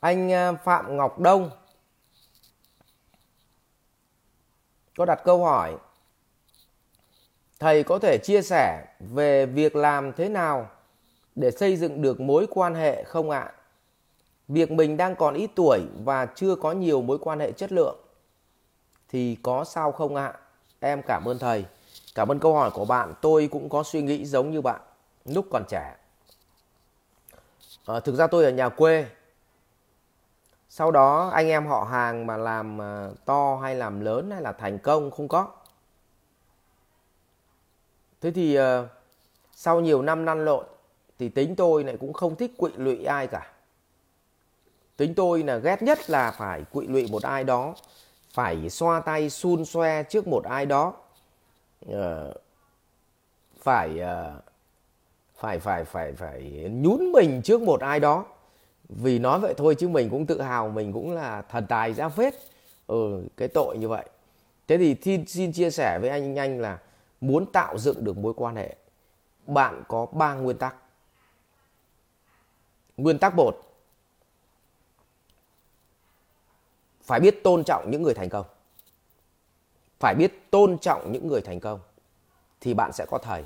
Anh à, Phạm Ngọc Đông có đặt câu hỏi Thầy có thể chia sẻ về việc làm thế nào để xây dựng được mối quan hệ không ạ? Việc mình đang còn ít tuổi và chưa có nhiều mối quan hệ chất lượng thì có sao không ạ? Em cảm ơn thầy. Cảm ơn câu hỏi của bạn. Tôi cũng có suy nghĩ giống như bạn lúc còn trẻ. À, thực ra tôi ở nhà quê sau đó anh em họ hàng mà làm ờ, to hay làm lớn hay là thành công không có. Thế thì ờ, sau nhiều năm năn lộn thì tính tôi lại cũng không thích quỵ lụy ai cả. Tính tôi là ghét nhất là phải quỵ lụy một ai đó phải xoa tay xun xoe trước một ai đó ờ, phải ờ, phải phải phải phải nhún mình trước một ai đó vì nói vậy thôi chứ mình cũng tự hào mình cũng là thần tài ra phết ừ cái tội như vậy. Thế thì xin, xin chia sẻ với anh anh là muốn tạo dựng được mối quan hệ bạn có ba nguyên tắc. Nguyên tắc một phải biết tôn trọng những người thành công. Phải biết tôn trọng những người thành công thì bạn sẽ có thầy.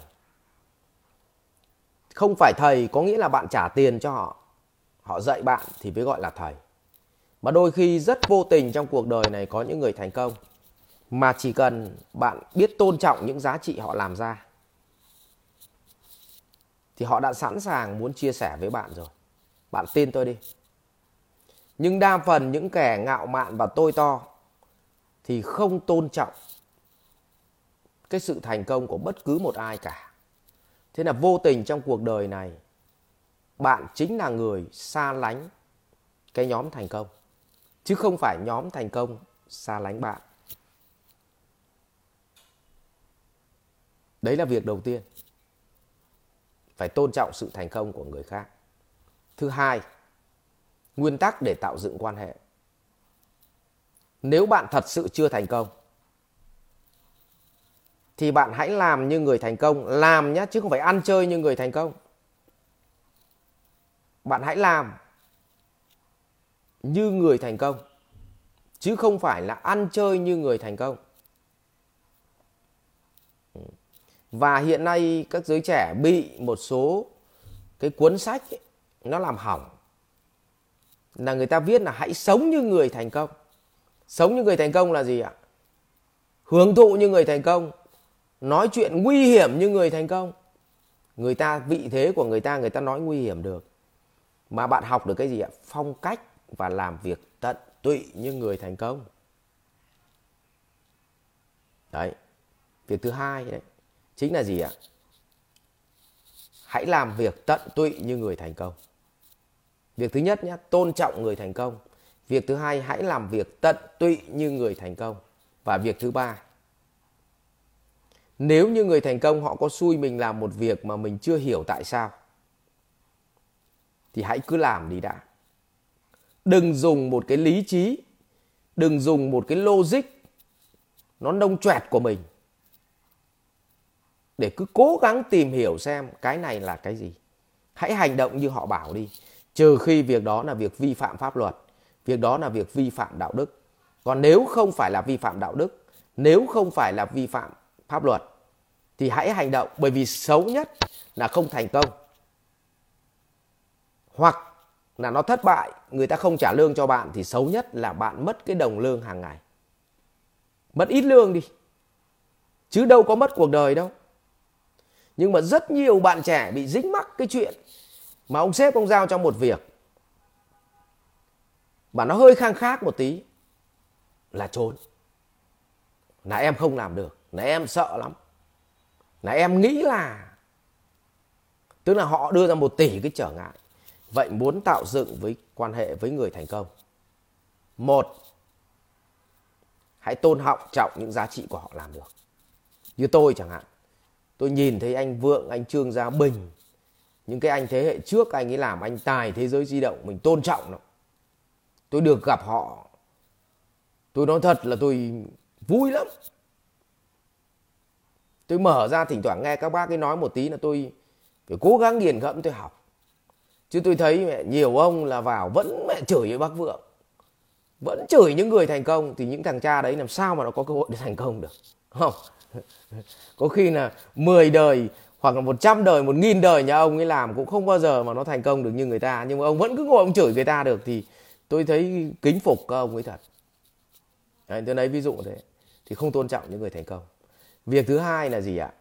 Không phải thầy có nghĩa là bạn trả tiền cho họ họ dạy bạn thì mới gọi là thầy. Mà đôi khi rất vô tình trong cuộc đời này có những người thành công. Mà chỉ cần bạn biết tôn trọng những giá trị họ làm ra, thì họ đã sẵn sàng muốn chia sẻ với bạn rồi. Bạn tin tôi đi. Nhưng đa phần những kẻ ngạo mạn và tôi to thì không tôn trọng cái sự thành công của bất cứ một ai cả. Thế là vô tình trong cuộc đời này bạn chính là người xa lánh cái nhóm thành công, chứ không phải nhóm thành công xa lánh bạn. Đấy là việc đầu tiên. Phải tôn trọng sự thành công của người khác. Thứ hai, nguyên tắc để tạo dựng quan hệ. Nếu bạn thật sự chưa thành công, thì bạn hãy làm như người thành công. Làm nhé chứ không phải ăn chơi như người thành công bạn hãy làm như người thành công chứ không phải là ăn chơi như người thành công. Và hiện nay các giới trẻ bị một số cái cuốn sách ấy, nó làm hỏng. Là người ta viết là hãy sống như người thành công. Sống như người thành công là gì ạ? Hưởng thụ như người thành công nói chuyện nguy hiểm như người thành công. Người ta vị thế của người ta người ta nói nguy hiểm được mà bạn học được cái gì ạ? Phong cách và làm việc tận tụy như người thành công. Đấy, việc thứ hai đấy, chính là gì ạ? Hãy làm việc tận tụy như người thành công. Việc thứ nhất nhé tôn trọng người thành công. Việc thứ hai, hãy làm việc tận tụy như người thành công. Và việc thứ ba, nếu như người thành công họ có xui mình làm một việc mà mình chưa hiểu tại sao thì hãy cứ làm đi đã. Đừng dùng một cái lý trí, đừng dùng một cái logic nó nông choẹt của mình để cứ cố gắng tìm hiểu xem cái này là cái gì. Hãy hành động như họ bảo đi, trừ khi việc đó là việc vi phạm pháp luật, việc đó là việc vi phạm đạo đức. Còn nếu không phải là vi phạm đạo đức, nếu không phải là vi phạm pháp luật thì hãy hành động, bởi vì xấu nhất là không thành công hoặc là nó thất bại, người ta không trả lương cho bạn thì xấu nhất là bạn mất cái đồng lương hàng ngày. Mất ít lương đi, chứ đâu có mất cuộc đời đâu. Nhưng mà rất nhiều bạn trẻ bị dính mắc cái chuyện mà ông sếp ông giao cho một việc mà nó hơi khang khác một tí, là trốn. Là em không làm được, là em sợ lắm. Là em nghĩ là, tức là họ đưa ra một tỷ cái trở ngại. Vậy muốn tạo dựng với quan hệ với người thành công. Một, hãy tôn họng trọng những giá trị của họ làm được. Như tôi chẳng hạn. Tôi nhìn thấy anh Vượng, anh Trương Gia Bình. Những cái anh thế hệ trước anh ấy làm anh tài thế giới di động. Mình tôn trọng nó. Tôi được gặp họ. Tôi nói thật là tôi vui lắm. Tôi mở ra thỉnh thoảng nghe các bác ấy nói một tí là tôi phải cố gắng nghiền ngẫm tôi học chứ tôi thấy mẹ nhiều ông là vào vẫn mẹ chửi với bác vượng. Vẫn chửi những người thành công thì những thằng cha đấy làm sao mà nó có cơ hội để thành công được không? Có khi là 10 đời hoặc là 100 đời, 1000 đời nhà ông ấy làm cũng không bao giờ mà nó thành công được như người ta. Nhưng mà ông vẫn cứ ngồi ông chửi người ta được thì tôi thấy kính phục các ông ấy thật. Đấy, tôi lấy ví dụ thế. Thì không tôn trọng những người thành công. Việc thứ hai là gì ạ?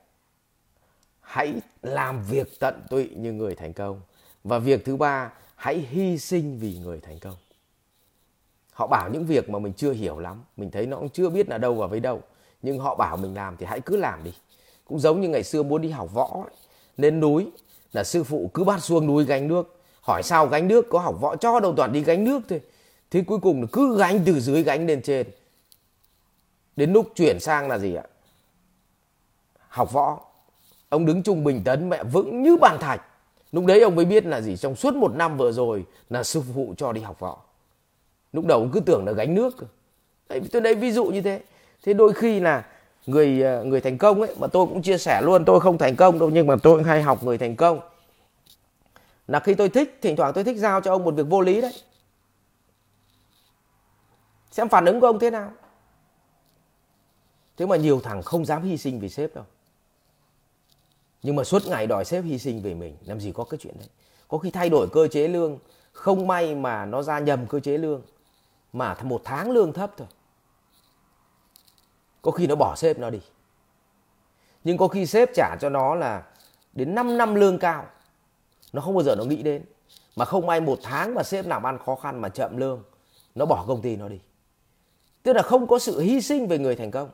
Hãy làm việc tận tụy như người thành công và việc thứ ba hãy hy sinh vì người thành công. Họ bảo những việc mà mình chưa hiểu lắm mình thấy nó cũng chưa biết là đâu và với đâu. Nhưng họ bảo mình làm thì hãy cứ làm đi. Cũng giống như ngày xưa muốn đi học võ ấy, lên núi là sư phụ cứ bắt xuống núi gánh nước. Hỏi sao gánh nước có học võ cho đầu toàn đi gánh nước thôi. Thế cuối cùng là cứ gánh từ dưới gánh lên trên. Đến lúc chuyển sang là gì ạ? Học võ. Ông đứng trung bình tấn mẹ vững như bàn thạch lúc đấy ông mới biết là gì trong suốt một năm vừa rồi là sư phụ cho đi học võ. Lúc đầu ông cứ tưởng là gánh nước đấy, tôi đấy ví dụ như thế. Thế đôi khi là người ờ, người thành công ấy mà tôi cũng chia sẻ luôn tôi không thành công đâu nhưng mà tôi cũng hay học người thành công. Là khi tôi thích thỉnh thoảng tôi thích giao cho ông một việc vô lý đấy. Xem phản ứng của ông thế nào. Thế mà nhiều thằng không dám hy sinh vì sếp đâu nhưng mà suốt ngày đòi sếp hy sinh về mình, làm gì có cái chuyện đấy? Có khi thay đổi cơ chế lương, không may mà nó ra nhầm cơ chế lương, mà một tháng lương thấp thôi. Có khi nó bỏ sếp nó đi. Nhưng có khi sếp trả cho nó là đến 5 năm lương cao, nó không bao giờ nó nghĩ đến. Mà không may một tháng mà sếp làm ăn khó khăn mà chậm lương, nó bỏ công ty nó đi. Tức là không có sự hy sinh về người thành công.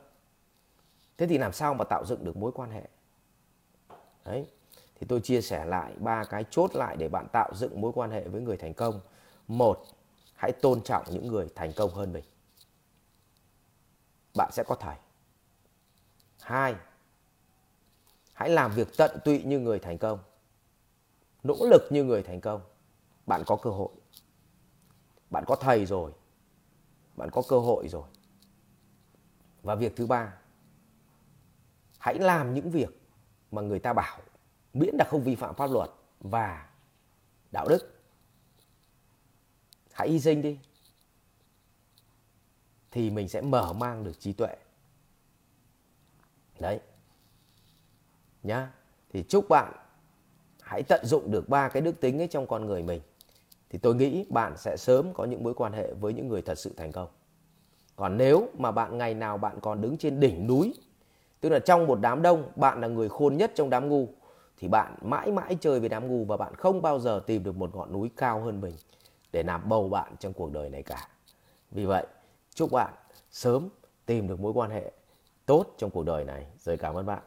Thế thì làm sao mà tạo dựng được mối quan hệ? Đấy. Thì tôi chia sẻ lại ba cái chốt lại để bạn tạo dựng mối quan hệ với người thành công. Một, hãy tôn trọng những người thành công hơn mình. Bạn sẽ có thầy. Hai, hãy làm việc tận tụy như người thành công. Nỗ lực như người thành công. Bạn có cơ hội. Bạn có thầy rồi. Bạn có cơ hội rồi. Và việc thứ ba, hãy làm những việc mà người ta bảo miễn là không vi phạm pháp luật và đạo đức. Hãy hy sinh đi, thì mình sẽ mở mang được trí tuệ. Đấy. Nhá. Thì chúc bạn hãy tận dụng được ba cái đức tính ấy trong con người mình. Thì tôi nghĩ bạn sẽ sớm có những mối quan hệ với những người thật sự thành công. Còn nếu mà bạn ngày nào bạn còn đứng trên đỉnh núi tức là trong một đám đông, bạn là người khôn nhất trong đám ngu, thì bạn mãi mãi chơi với đám ngu và bạn không bao giờ tìm được một ngọn núi cao hơn mình để làm bầu bạn trong cuộc đời này cả vì vậy, chúc bạn sớm tìm được mối quan hệ tốt trong cuộc đời này. Rồi cảm ơn bạn.